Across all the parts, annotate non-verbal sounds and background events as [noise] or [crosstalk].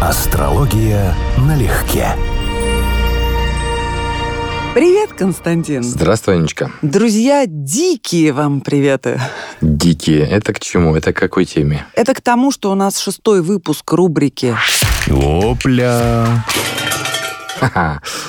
Астрология налегке. Привет, Константин. Здравствуй, Анечка. Друзья, дикие вам приветы. Дикие. Это к чему? Это к какой теме? Это к тому, что у нас шестой выпуск рубрики Опля.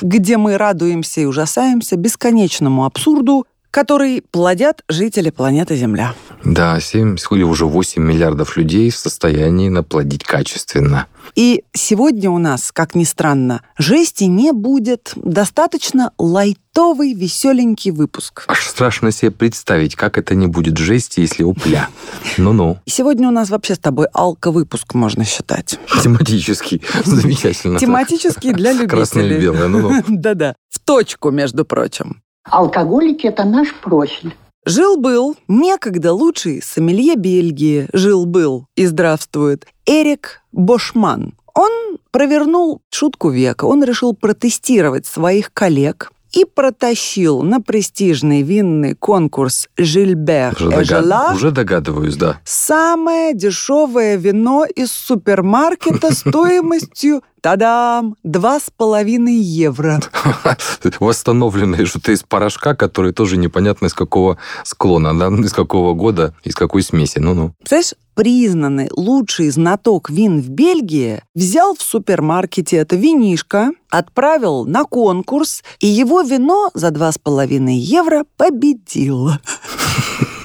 где мы радуемся и ужасаемся бесконечному абсурду, который плодят жители планеты Земля. Да, 7 или уже 8 миллиардов людей в состоянии наплодить качественно. И сегодня у нас, как ни странно, жести не будет. Достаточно лайтовый, веселенький выпуск. Аж страшно себе представить, как это не будет жести, если упля. Ну-ну. Сегодня у нас вообще с тобой алко-выпуск, можно считать. Тематический. Замечательно. Тематический для любителей. Красное и белое. Ну-ну. [laughs] Да-да. В точку, между прочим. Алкоголики – это наш профиль. Жил-был некогда лучший сомелье Бельгии, жил-был и здравствует, Эрик Бошман. Он провернул шутку века. Он решил протестировать своих коллег и протащил на престижный винный конкурс «Жильбер Уже, догад- Эжела» уже догадываюсь, да. самое дешевое вино из супермаркета [laughs] стоимостью, тадам, два с половиной евро. [laughs] Восстановленное что-то из порошка, который тоже непонятно из какого склона, да? из какого года, из какой смеси. Ну-ну. Представляешь, признанный лучший знаток вин в Бельгии взял в супермаркете это винишко, отправил на конкурс, и его вино за 2,5 евро победило.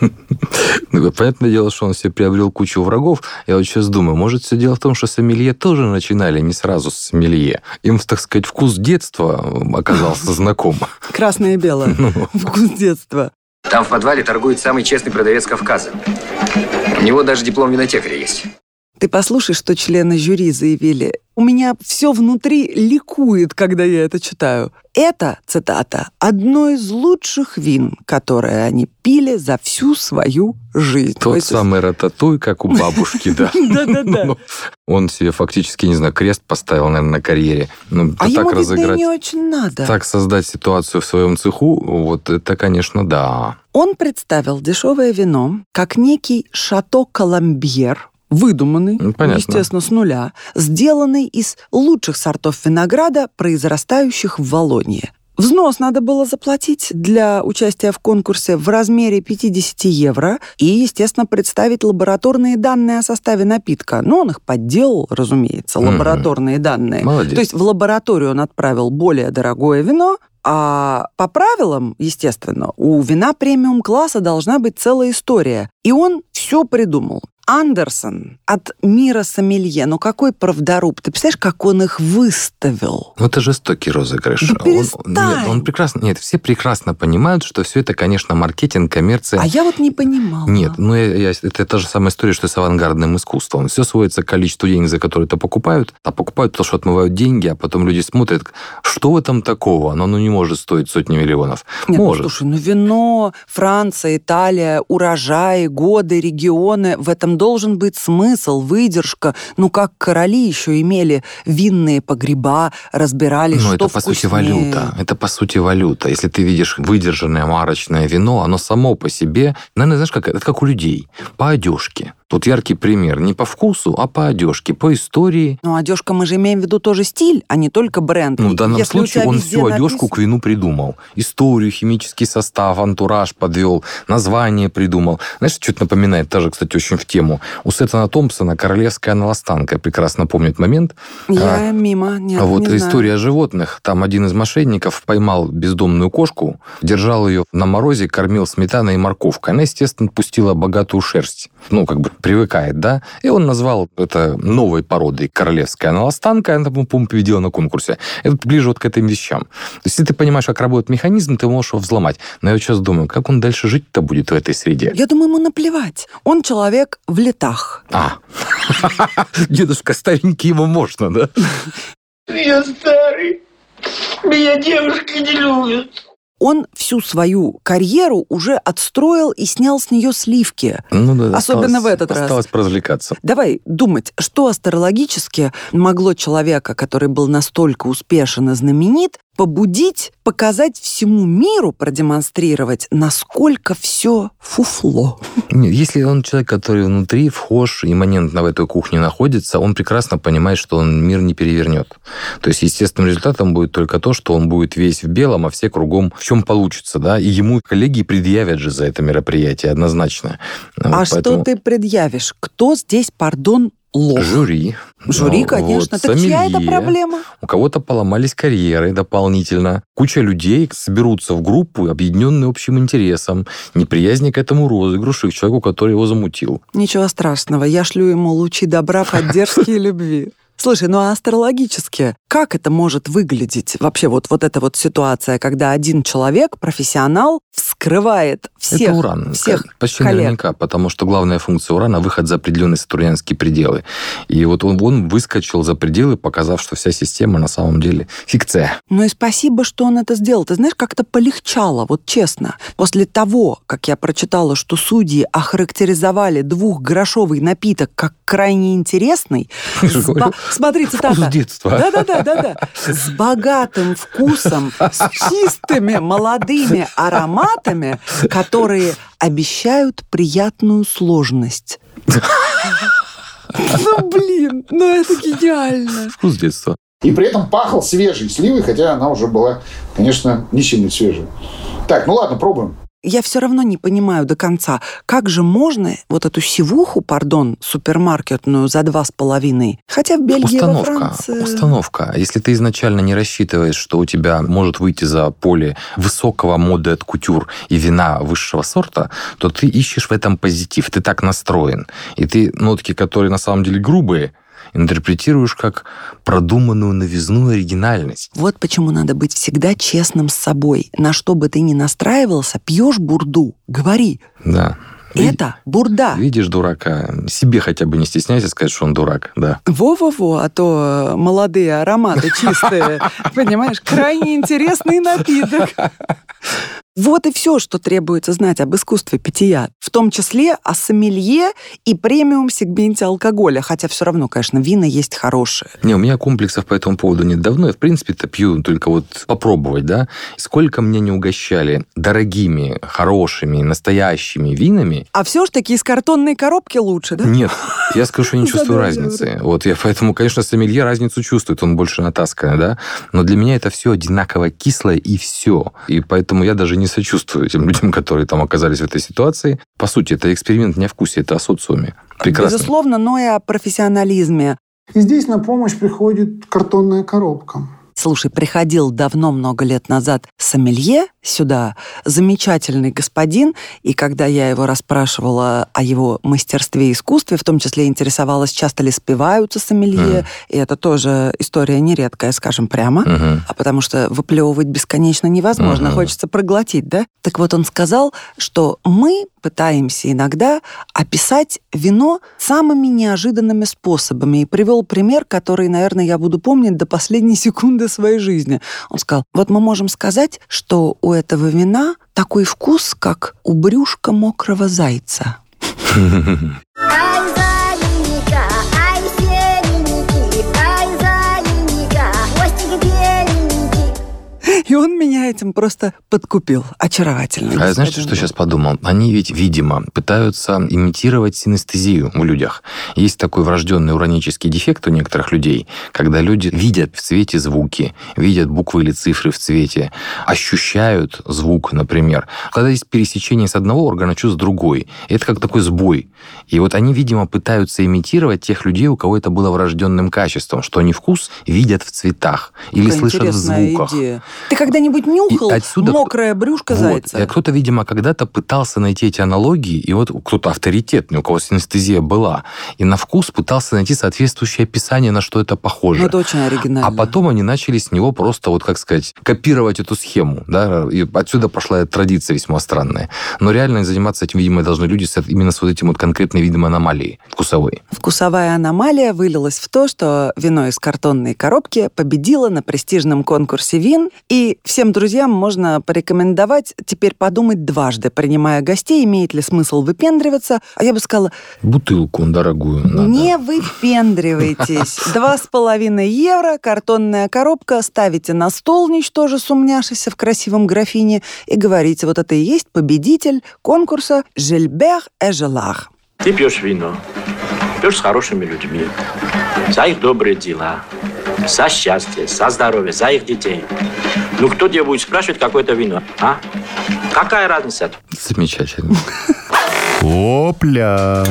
[laughs] Ну, Понятное дело, что он себе приобрел кучу врагов. Я вот сейчас думаю, может, все дело в том, что сомелье тоже начинали не сразу с сомелье. Им, так сказать, вкус детства оказался [laughs] знаком. Красное и белое. Вкус детства. Там в подвале торгует самый честный продавец Кавказа. У него даже диплом винотекаря есть. Ты послушай, что члены жюри заявили. У меня все внутри ликует, когда я это читаю. Это, цитата, «одно из лучших вин, которое они пили за всю свою жизнь». То Тот есть- самый рататуй, как у бабушки, да. [laughs] Да-да-да. Ну, Он себе фактически, не знаю, крест поставил, наверное, на карьере. Ну, А ему, видно, не очень надо. так создать ситуацию в своем цеху, вот это, конечно, да. Он представил дешевое вино как некий шато Коломбьер, выдуманный, Ну, понятно. естественно, с нуля, сделанный из лучших сортов винограда, произрастающих в Волонье. Взнос надо было заплатить для участия в конкурсе в размере 50 евро и, естественно, представить лабораторные данные о составе напитка. Но он их подделал, разумеется, Мгм. лабораторные данные. Молодец. То есть в лабораторию он отправил более дорогое вино, а по правилам, естественно, у вина премиум-класса должна быть целая история. И он все придумал. Андерсон от мира сомелье. Ну какой правдоруб? Ты представляешь, как он их выставил? Ну, это жестокий розыгрыш. Да Он- нет, он прекрасно... Нет, все прекрасно понимают, что все это, конечно, маркетинг, коммерция. А я вот не понимала. Нет, ну я- я- это та же самая история, что с авангардным искусством. Все сводится к количеству денег, за которые это покупают, а покупают то, что отмывают деньги, а потом люди смотрят, что в этом такого? Оно ну, не может стоить сотни миллионов. Нет, ну, может. слушай, ну вино, Франция, Италия, урожаи, годы, регионы, в этом должен быть смысл, выдержка. Ну как короли еще имели винные погреба, разбирались, Ну, что это по сути вкуснее. валюта. Это по сути валюта. Если ты видишь выдержанное марочное вино, оно само по себе, наверное, знаешь, как это как у людей. По одежке. Тут яркий пример. Не по вкусу, а по одежке, по истории. Ну, одежка мы же имеем в виду тоже стиль, а не только бренд. Ну, в данном Если случае он всю одежку написано- к вину придумал. Историю, химический состав, антураж подвел, название придумал. Знаешь, что-то напоминает, тоже, кстати, очень в тему. У Сеттона Томпсона «Королевская наластанка». Прекрасно помнит момент. Я А, мимо, нет, а вот не знаю. история животных. Там один из мошенников поймал бездомную кошку, держал ее на морозе, кормил сметаной и морковкой. Она, естественно, пустила богатую шерсть. Ну, как бы привыкает, да? И он назвал это новой породой королевская наластанка. Она, по-моему, победила на конкурсе. Это ближе вот к этим вещам. То есть, если ты понимаешь, как работает механизм, ты можешь его взломать. Но я вот сейчас думаю, как он дальше жить-то будет в этой среде? Я думаю, ему наплевать. Он человек в летах. А, [laughs] дедушка старенький, ему можно, да? Я старый. Меня девушки не любят. Он всю свою карьеру уже отстроил и снял с нее сливки. Ну, да, Особенно осталось- в этот раз. Осталось поразвлекаться. Давай думать, что астрологически могло человека, который был настолько успешен и знаменит, побудить, показать всему миру, продемонстрировать, насколько все фуфло. Если он человек, который внутри, вхож, имманентно в эту кухню находится, он прекрасно понимает, что он мир не перевернет. То есть естественным результатом будет только то, что он будет весь в белом, а все кругом в чем получится, да, и ему коллеги предъявят же за это мероприятие однозначно. А Вот что поэтому ты предъявишь? Кто здесь, пардон, лох? Жюри. Жюри, Ну, конечно. вот, так чья это сомелье. проблема? У кого-то поломались карьеры дополнительно. Куча людей соберутся в группу, объединенные общим интересом, неприязни к этому розыгрышу и к человеку, который его замутил. Ничего страшного, я шлю ему лучи добра, [laughs] поддержки и любви. Слушай, ну а астрологически, как это может выглядеть? Вообще вот, вот эта вот ситуация, когда один человек, профессионал, вскрывает всех, это уран. всех Почти коллег. наверняка, потому что главная функция урана – выход за определенные сатурнианские пределы. И вот он, он выскочил за пределы, показав, что вся система на самом деле фикция. Ну и спасибо, что он это сделал. Ты знаешь, как-то полегчало, вот честно. После того, как я прочитала, что судьи охарактеризовали двухгрошовый напиток как крайне интересный, смотри, цитата. Да-да-да, да-да. С богатым вкусом, с чистыми молодыми ароматами, которые обещают приятную сложность. Ну, блин, ну это гениально. Вкус детства. И при этом пахло свежей сливой, хотя она уже была, конечно, не сильно свежей. Так, ну ладно, пробуем. Я все равно не понимаю до конца, как же можно вот эту сивуху, пардон, супермаркетную за два с половиной, хотя в Бельгии, во Установка. Франции... Установка. Если ты изначально не рассчитываешь, что у тебя может выйти за поле высокого моды от кутюр и вина высшего сорта, то ты ищешь в этом позитив. Ты так настроен. И ты нотки, которые на самом деле грубые, интерпретируешь как продуманную новизну и оригинальность. Вот почему надо быть всегда честным с собой. На что бы ты ни настраивался, пьешь бурду, говори, Да. Это бурда. Видишь дурака, себе хотя бы не стесняйся сказать, что он дурак, да. Во-во-во, а то э, молодые ароматы чистые, [laughs] понимаешь, крайне интересный напиток. [laughs] Вот и все, что требуется знать об искусстве питья, в том числе о сомелье и премиум-сегменте алкоголя, хотя все равно, конечно, вина есть хорошие. Не, у меня комплексов по этому поводу нет давно. Я, в принципе-то, пью только вот попробовать, да. Сколько меня не угощали дорогими, хорошими, настоящими винами, А все ж таки из картонной коробки лучше, да? нет, я скажу, что я не [laughs] чувствую разницы. Вот я поэтому, конечно, сомелье разницу чувствует, он больше натасканный, да. Но для меня это все одинаково кислое и все. И поэтому я даже не сочувствую тем людям, которые там оказались в этой ситуации. По сути, это эксперимент не о вкусе, это о социуме. Прекрасно. Безусловно, но и о профессионализме. И здесь на помощь приходит картонная коробка. Слушай, приходил давно, много лет назад, сомелье сюда, замечательный господин, и когда я его расспрашивала о его мастерстве и искусстве, в том числе интересовалась, часто ли спиваются сомелье, Мгм. и это тоже история нередкая, скажем прямо, Мгм. а потому что выплевывать бесконечно невозможно, Мгм. хочется проглотить, да? Так вот он сказал, что мы пытаемся иногда описать вино самыми неожиданными способами и привел пример, который, наверное, я буду помнить до последней секунды своей жизни. Он сказал, вот мы можем сказать, что у этого вина такой вкус, как у брюшка мокрого зайца. [laughs] меня этим просто подкупил. Очаровательно. А знаете, господин что сейчас подумал? Они ведь, видимо, пытаются имитировать синестезию в людях. Есть такой врожденный уранический дефект у некоторых людей, когда люди видят в цвете звуки, видят буквы или цифры в цвете, ощущают звук, например. Когда есть пересечение с одного органа чувств с другой, это как такой сбой. И вот они, видимо, пытаются имитировать тех людей, у кого это было врожденным качеством, что они вкус видят в цветах или Какая слышат в звуках. идея. Ты когда-нибудь нюхал И отсюда- мокрое брюшко Вот. зайца? И кто-то, видимо, когда-то пытался найти эти аналогии, и вот кто-то авторитетный, у кого синестезия была, и на вкус пытался найти соответствующее описание, на что это похоже. Ну, это очень оригинально. А потом они начали с него просто, вот как сказать, копировать эту схему. Да? И отсюда пошла эта традиция весьма странная. Но реально заниматься этим, видимо, должны люди с, именно с вот этим вот конкретным видом аномалии вкусовой. Вкусовая аномалия вылилась в то, что вино из картонной коробки победило на престижном конкурсе вин, и всем друзьям друзьям можно порекомендовать теперь подумать дважды, принимая гостей, имеет ли смысл выпендриваться. А я бы сказала, Бутылку дорогую надо. не выпендривайтесь. [laughs] Два с половиной евро, картонная коробка, ставите на стол, ничтоже сумняшися в красивом графине, и говорите, вот это и есть победитель конкурса «Жильбер и Желар». Ты пьешь вино, пьешь с хорошими людьми, за их добрые дела, за счастье, за здоровье, за их детей. Ну, кто тебе будет спрашивать какое-то вино, а? Какая разница? Замечательно. [laughs] Опля.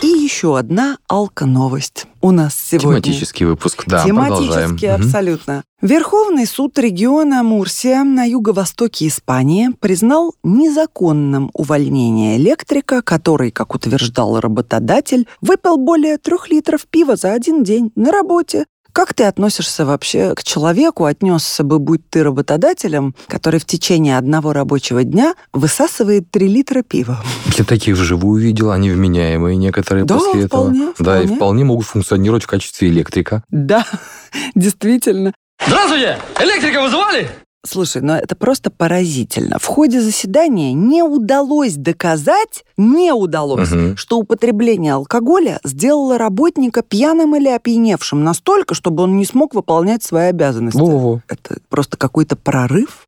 И еще одна алко-новость у нас сегодня. Тематический выпуск. Да, Тематически, продолжаем. Абсолютно. Верховный суд региона Мурсия на юго-востоке Испании признал незаконным увольнение электрика, который, как утверждал работодатель, выпил более трех литров пива за один день на работе. Как ты относишься вообще к человеку, отнесся бы, будь ты работодателем, который в течение одного рабочего дня высасывает 3 литра пива? Я таких вживую видел, они вменяемые некоторые Да, после вполне, этого. Да, и вполне. вполне могут функционировать в качестве электрика. Да, [laughs] действительно. Здравствуйте! Электрика вызывали? Слушай, ну это просто поразительно. В ходе заседания не удалось доказать, не удалось, Мгм. что употребление алкоголя сделало работника пьяным или опьяневшим настолько, чтобы он не смог выполнять свои обязанности. Во-во. Это просто какой-то прорыв.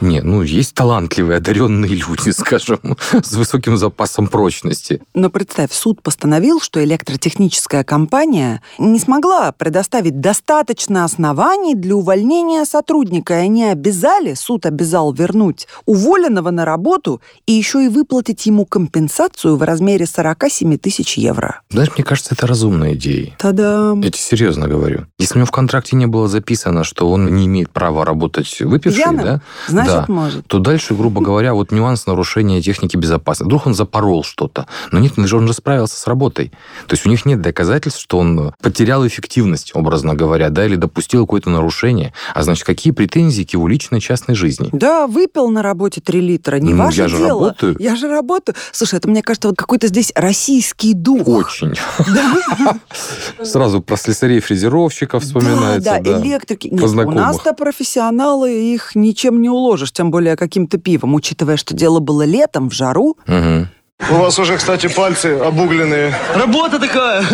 Не, ну есть талантливые, одаренные люди, [laughs] скажем, с высоким запасом прочности. Но представь, суд постановил, что электротехническая компания не смогла предоставить достаточно оснований для увольнения сотрудника, и они обязали, суд обязал вернуть уволенного на работу и еще и выплатить ему компенсацию в размере 47 тысяч евро. Знаешь, мне кажется, это разумная идея. Та-дам! Я тебе серьезно говорю. Если у него в контракте не было записано, что он не имеет права работать выпивший, Пьяным? да, Значит, да, может. то дальше, грубо говоря, вот нюанс нарушения техники безопасности. Вдруг он запорол что-то. Но нет, он же- он же справился с работой. То есть у них нет доказательств, что он потерял эффективность, образно говоря, да, или допустил какое-то нарушение. А значит, какие претензии к его личной частной жизни? Да, выпил на работе 3 литра, не Ну, ваше я же дело. работаю. Я же работаю. Слушай, это, мне кажется, вот какой-то здесь российский дух. Очень. [laughs] Сразу про слесарей-фрезеровщиков вспоминается. Да, да, электрики. Нет, у нас-то профессионалы, их ничем не уложишь, тем более каким-то пивом, учитывая, что дело было летом, в жару. Мгм. У вас уже, кстати, пальцы обугленные. Работа такая!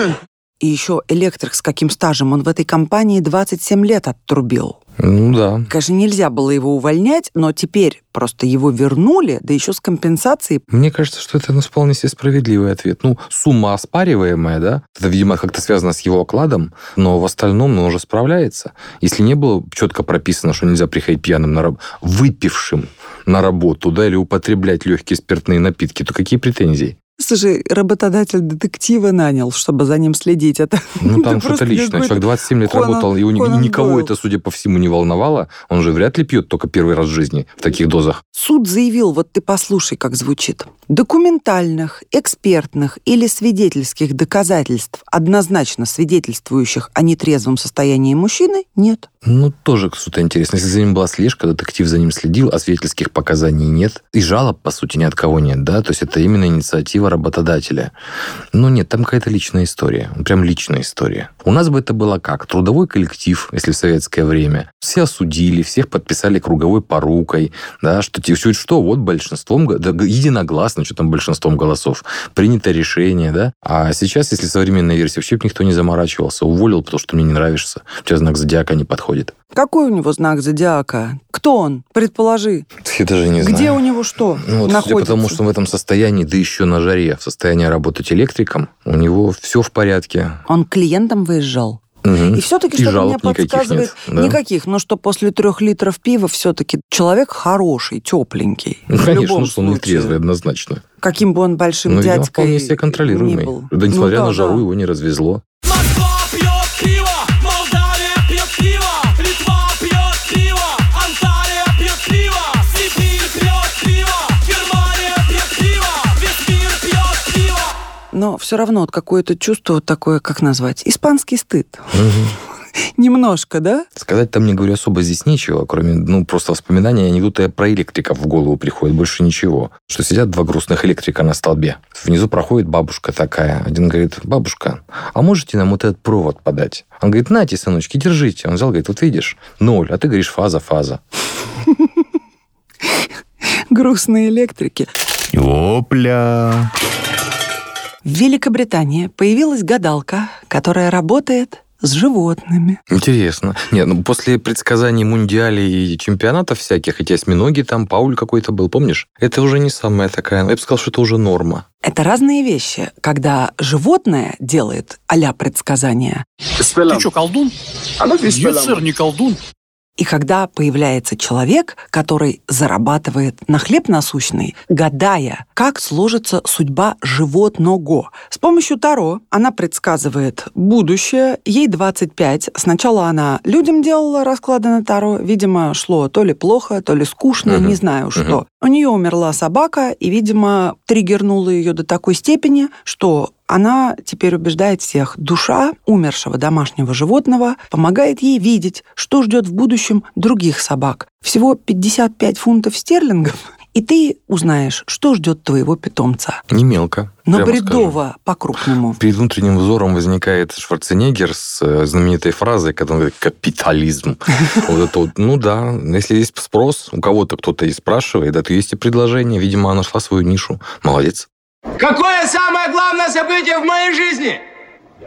И еще электрик с каким стажем, он в этой компании 27 лет оттрубил. Ну да. Конечно, нельзя было его увольнять, но теперь просто его вернули, да еще с компенсацией. Мне кажется, что это ну, вполне себе справедливый ответ. Ну, сумма оспариваемая, да, это, видимо, как-то связано с его окладом, но в остальном ну, он уже справляется. Если не было четко прописано, что нельзя приходить пьяным на раб... выпившим на работу, да, или употреблять легкие спиртные напитки, то какие претензии? Слушай, работодатель детектива нанял, чтобы за ним следить. Это Ну, там [laughs] что-то личное. Человек 27 лет Конан- работал, и у Конан никого Дойл. это, судя по всему, не волновало. Он же вряд ли пьет только первый раз в жизни в таких дозах. Суд заявил, вот ты послушай, как звучит. Документальных, экспертных или свидетельских доказательств, однозначно свидетельствующих о нетрезвом состоянии мужчины, нет. Ну, тоже что-то интересно. Если за ним была слежка, детектив за ним следил, а свидетельских показаний нет. И жалоб, по сути, ни от кого нет, да? То есть это именно инициатива работодателя. Но нет, там какая-то личная история. Прям личная история. У нас бы это было как? Трудовой коллектив, если в советское время. Все осудили, всех подписали круговой порукой, да, что что, вот большинством, да, единогласно, что там большинством голосов, принято решение, да. А сейчас, если современная версия, вообще никто не заморачивался. Уволил, потому что мне не нравишься. У тебя знак зодиака не подходит. Какой у него знак зодиака? Кто он? Предположи. Я даже не Где знаю. у него что Ну, вот, судя находится? по тому, что он в этом состоянии, да еще на жаре, в состоянии работать электриком, у него все в порядке. Он клиентам выезжал. Мгм. И все-таки что-то мне жалоб никаких подсказывает... нет, да? Никаких, но что после трех литров пива все-таки человек хороший, тепленький. Ну, конечно, любом ну, что он не трезвый, однозначно. Каким бы он большим Но видимо, дядькой вполне себе не контролируемый. был. Да, несмотря Ну на да, жару, да. его не развезло. Москва Но все равно вот какое-то чувство вот такое, как назвать, испанский стыд. [laughs] Немножко, да? Сказать там, не говорю, особо здесь нечего, кроме, ну, просто воспоминания, анекдоты про электриков в голову приходят, больше ничего. Что сидят два грустных электрика на столбе. Внизу проходит бабушка такая. Один говорит, бабушка, а можете нам вот этот провод подать? Он говорит, нате, сыночки, держите. Он взял, говорит, вот видишь, ноль, а ты говоришь фаза, фаза. [laughs] Грустные электрики. Опля. В Великобритании появилась гадалка, которая работает с животными. Интересно. Нет, ну после предсказаний мундиалей и чемпионатов всяких, эти осьминоги там, Пауль какой-то был, помнишь? Это уже не самая такая, я бы сказал, что это уже норма. Это разные вещи, когда животное делает а предсказания, Ты что, колдун? Нет, сэр, не колдун. И когда появляется человек, который зарабатывает на хлеб насущный, гадая, как сложится судьба животного. С помощью Таро она предсказывает будущее, ей 25. Сначала она людям делала расклады на Таро, видимо, шло то ли плохо, то ли скучно, Мгм. не знаю что. Мгм. У нее умерла собака, и, видимо, триггернула ее до такой степени, что она теперь убеждает всех, душа умершего домашнего животного помогает ей видеть, что ждет в будущем других собак. Всего 55 фунтов стерлингов, и ты узнаешь, что ждет твоего питомца. Не мелко. Но бредово по-крупному. Перед внутренним взором возникает Шварценеггер с э, знаменитой фразой, когда он говорит «капитализм». [laughs] Вот это вот, ну да, если есть спрос, у кого-то кто-то и спрашивает, да, то есть и предложение. Видимо, она нашла свою нишу. Молодец. Какое самое главное событие в моей жизни?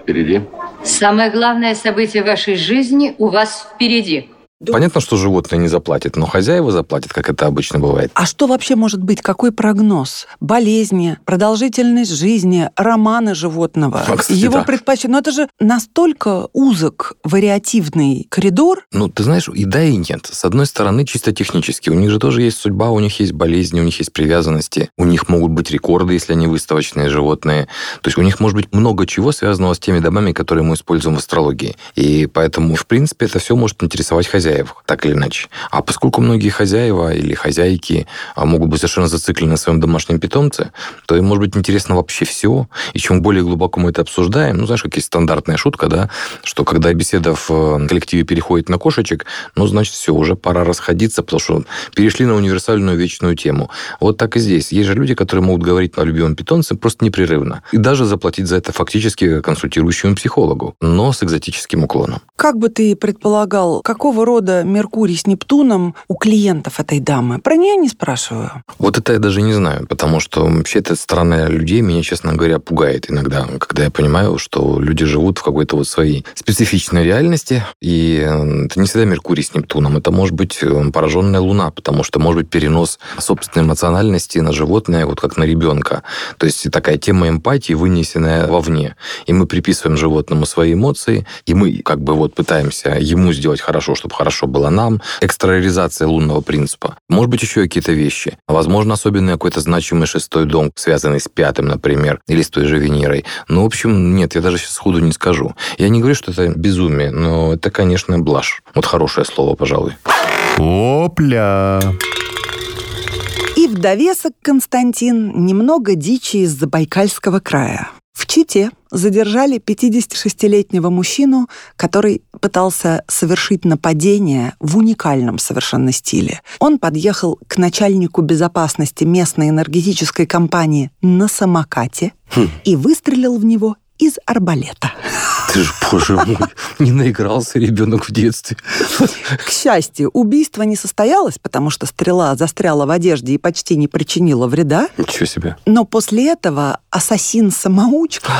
Впереди. Самое главное событие вашей жизни у вас впереди. Понятно, что животное не заплатит, но хозяева заплатят, как это обычно бывает. А что вообще может быть? Какой прогноз? Болезни, продолжительность жизни, романы животного, А, кстати, его да. предпочтение. Но это же настолько узок, вариативный коридор. Ну, ты знаешь, и да, и нет. С одной стороны, чисто технически. У них же тоже есть судьба, у них есть болезни, у них есть привязанности. У них могут быть рекорды, если они выставочные животные. То есть у них может быть много чего, связанного с теми домами, которые мы используем в астрологии. И поэтому, в принципе, это все может интересовать хозяев, так или иначе. А поскольку многие хозяева или хозяйки а, могут быть совершенно зациклены на своем домашнем питомце, то им может быть интересно вообще все. И чем более глубоко мы это обсуждаем, ну, знаешь, как есть стандартная шутка, да, что когда беседа в э, коллективе переходит на кошечек, ну, значит, все, уже пора расходиться, потому что перешли на универсальную вечную тему. Вот так и здесь. Есть же люди, которые могут говорить о любимом питомце просто непрерывно. И даже заплатить за это фактически консультирующему психологу, но с экзотическим уклоном. Как бы ты предполагал, какого рода Меркурий с Нептуном у клиентов этой дамы? Про нее не спрашиваю. Вот это я даже не знаю, потому что вообще эта сторона людей меня, честно говоря, пугает иногда, когда я понимаю, что люди живут в какой-то вот своей специфичной реальности, и э, это не всегда Меркурий с Нептуном, это может быть э, пораженная Луна, потому что может быть перенос собственной эмоциональности на животное, вот как на ребенка. То есть такая тема эмпатии, вынесенная вовне. И мы приписываем животному свои эмоции, и мы как бы вот пытаемся ему сделать хорошо, чтобы хорошо было нам. Экстраризация лунного принципа. Может быть, еще какие-то вещи. Возможно, особенно какой-то значимый шестой дом, связанный с пятым, например, или с той же Венерой. Ну, в общем, нет, я даже сейчас сходу не скажу. Я не говорю, что это безумие, но это, конечно, блажь. Вот хорошее слово, пожалуй. Опля. И в довесок, Константин, немного дичи из Забайкальского края. В Чите задержали 56-летнего мужчину, который пытался совершить нападение в уникальном совершенно стиле. Он подъехал к начальнику безопасности местной энергетической компании на самокате и выстрелил в него из арбалета. Ты же, боже мой, [laughs] не наигрался ребенок в детстве. К счастью, убийство не состоялось, потому что стрела застряла в одежде и почти не причинила вреда. Ничего себе. Но после этого ассасин-самоучка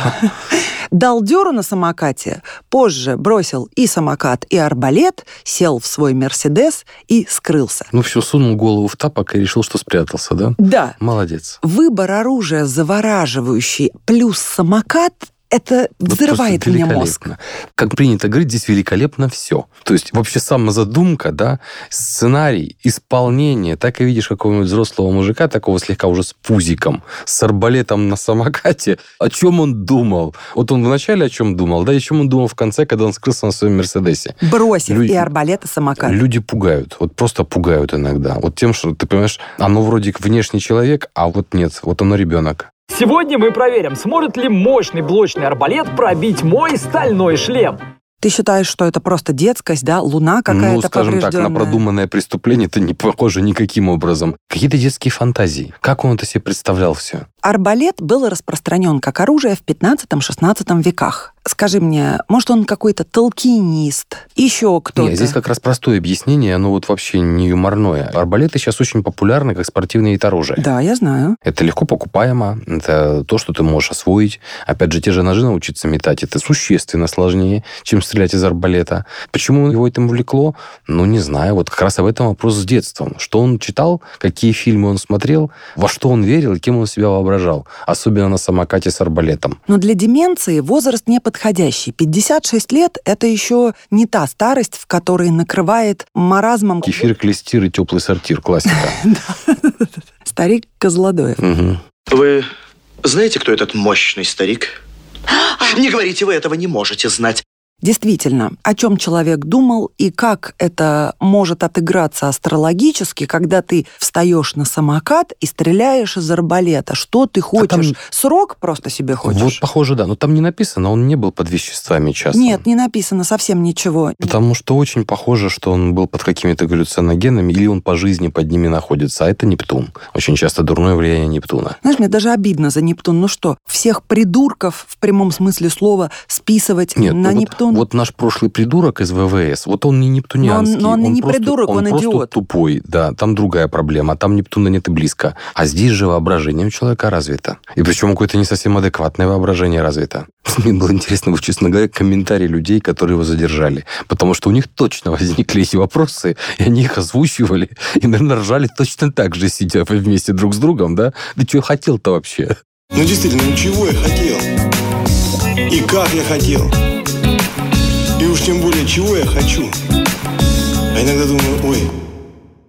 [laughs] дал дёру на самокате, позже бросил и самокат, и арбалет, сел в свой «Мерседес» и скрылся. Ну все, сунул голову в тапок и решил, что спрятался, да? Да, Молодец. выбор оружия завораживающий плюс самокат — это Вот взрывает мне мозг. Как принято говорить, здесь великолепно все. То есть вообще сама задумка, да, сценарий, исполнение. Так и видишь какого-нибудь взрослого мужика, такого слегка уже с пузиком, с арбалетом на самокате. [laughs] О чем он думал? Вот он вначале о чем думал, да, и о чем он думал в конце, когда он скрылся на своем Мерседесе. Бросив Люди- и арбалет, и самокат. Люди пугают, вот просто пугают иногда. Вот тем, что, ты понимаешь, оно вроде как внешний человек, а вот нет, вот оно ребенок. Сегодня мы проверим, сможет ли мощный блочный арбалет пробить мой стальной шлем. Ты считаешь, что это просто детскость, да? Луна какая-то ну, скажем так, на продуманное преступление это не похоже никаким образом. Какие-то детские фантазии. Как он это себе представлял все? Арбалет был распространен как оружие в 15-16 веках. Скажи мне, может, он какой-то толкинист, еще кто-то? Нет, здесь как раз простое объяснение, оно вот вообще не юморное. Арбалеты сейчас очень популярны как спортивный вид оружия. Да, я знаю. Это легко покупаемо, это то, что ты можешь освоить. Опять же, те же ножи научиться метать, это существенно сложнее, чем стрелять из арбалета. Почему его этим увлекло? Ну, не знаю. Вот как раз об этом вопрос с детством. Что он читал, какие фильмы он смотрел, во что он верил и кем он себя воображал. Особенно на самокате с арбалетом. Но для деменции возраст неподходящий. 56 лет – это еще не та старость, в которой накрывает маразмом Кефир, клестир и теплый сортир. Классика. [laughs] старик Козлодоев. Вы знаете, кто этот мощный старик? Не говорите, вы этого не можете знать. Действительно, о чем человек думал и как это может отыграться астрологически, когда ты встаешь на самокат и стреляешь из арбалета. Что ты хочешь? там- Срок просто себе хочешь? Вот похоже, да. Но там не написано, он не был под веществами часто. Нет, не написано совсем ничего. Потому что очень похоже, что он был под какими-то галлюциногенами, или он по жизни под ними находится. А это Нептун. Очень часто дурное влияние Нептуна. Знаешь, мне даже обидно за Нептун. Ну что, всех придурков в прямом смысле слова списывать Нет, на ну вот- Нептун? Вот, наш прошлый придурок из ВВС, вот он не нептунианский. Но он- но он и не просто- придурок, он просто идиот. тупой, да. Там другая проблема. Там Нептуна нет и близко. А здесь же воображение у человека развито. И причем какое-то не совсем адекватное воображение развито. [laughs] Мне было интересно, вот, честно говоря, комментарии людей, которые его задержали. Потому что у них точно [laughs] возникли эти вопросы, и они их озвучивали, и, наверное, ржали точно так же, сидя вместе друг с другом, да? Ты что хотел-то вообще? Ну действительно, ну чего я хотел? И как я хотел? И уж тем более, чего я хочу? А иногда думаю, ой,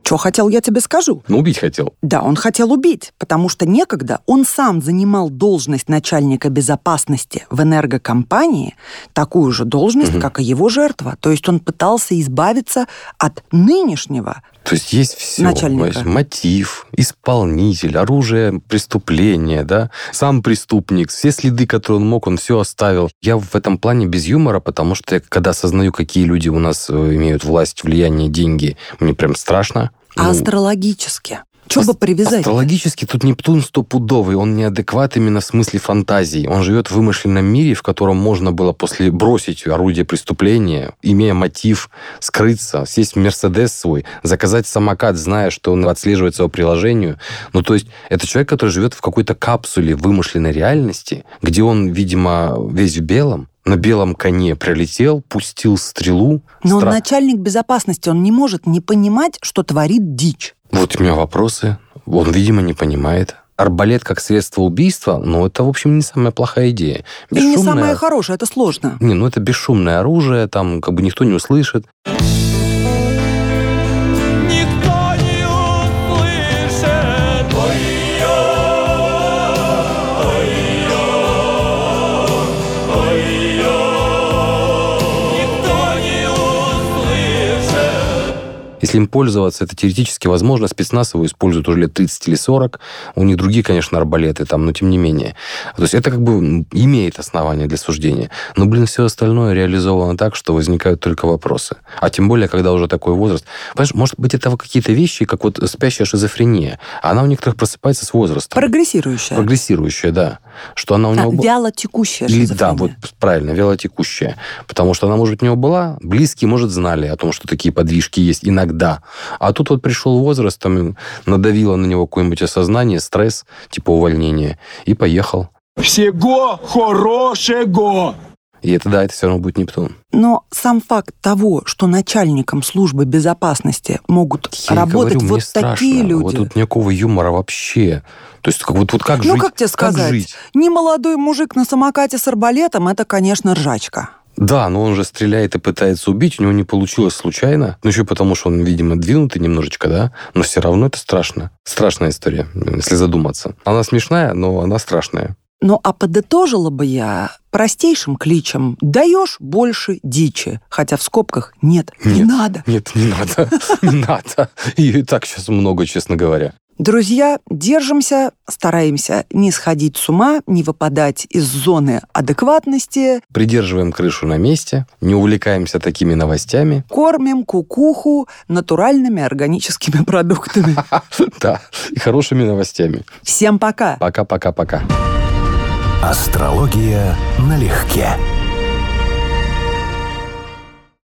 Что хотел, я тебе скажу. Ну, убить хотел. Да, он хотел убить, потому что некогда он сам занимал должность начальника безопасности в энергокомпании, такую же должность, Мгм. как и его жертва. То есть он пытался избавиться от нынешнего. То есть есть все. Начальника. Мотив, исполнитель, оружие преступления, да, сам преступник, все следы, которые он мог, он все оставил. Я в этом плане без юмора, потому что я, когда осознаю, какие люди у нас э, имеют власть, влияние, деньги, мне прям страшно. А Ну, астрологически. Что бы привязать? Астрологически тут Нептун стопудовый, он неадекват именно в смысле фантазии. Он живет в вымышленном мире, в котором можно было после бросить орудие преступления, имея мотив, скрыться, сесть в Мерседес свой, заказать самокат, зная, что он отслеживается по приложению. Ну, то есть, это человек, который живет в какой-то капсуле вымышленной реальности, где он, видимо, весь в белом, на белом коне прилетел, пустил стрелу. Но Стра- начальник безопасности, он не может не понимать, что творит дичь. Вот у меня вопросы. Он, видимо, не понимает. Арбалет как средство убийства, ну, это, в общем, не самая плохая идея. И не Бесшумное- самое хорошее, это сложно. Не, ну это бесшумное оружие, там как бы никто не услышит. Если им пользоваться, это теоретически возможно. Спецназ его используют уже лет 30 или 40. У них другие, конечно, арбалеты там, но тем не менее. То есть это как бы имеет основания для суждения. Но, блин, все остальное реализовано так, что возникают только вопросы. А тем более, когда уже такой возраст. Понимаешь, может быть, это какие-то вещи, как вот спящая шизофрения. Она у некоторых просыпается с возрастом. Прогрессирующая. Прогрессирующая, да. Что она у А, него... бу- вяло текущая Или, да, вот правильно, вялотекущая. Потому что она, может быть, у него была, близкие, может, знали о том, что такие подвижки есть иногда. А тут вот пришел возраст, там надавило на него какое-нибудь осознание, стресс, типа увольнения, и поехал. Всего хорошего! И это, да, это все равно будет Нептун. Но сам факт того, что начальником службы безопасности могут Я и работать говорю, мне вот страшно. такие люди. Вот тут никакого юмора вообще. То есть, как, вот, вот как ну, жить? как тебе сказать? жить? Не молодой мужик на самокате с арбалетом, это, конечно, ржачка. Да, но он же стреляет и пытается убить, у него не получилось случайно. Ну, еще потому, что он, видимо, двинутый немножечко, да? Но все равно это страшно. Страшная история, если задуматься. Она смешная, но она страшная. Ну, а подытожила бы я простейшим кличем «даешь больше дичи», хотя в скобках «нет, не Нет. надо». Нет, не надо. [laughs] Не надо. Ее и так сейчас много, честно говоря. Друзья, держимся, стараемся не сходить с ума, не выпадать из зоны адекватности, Придерживаем крышу на месте, не увлекаемся такими новостями. кормим кукуху натуральными органическими продуктами. [laughs] Да, и хорошими новостями. Всем пока! Пока-пока-пока. Астрология налегке.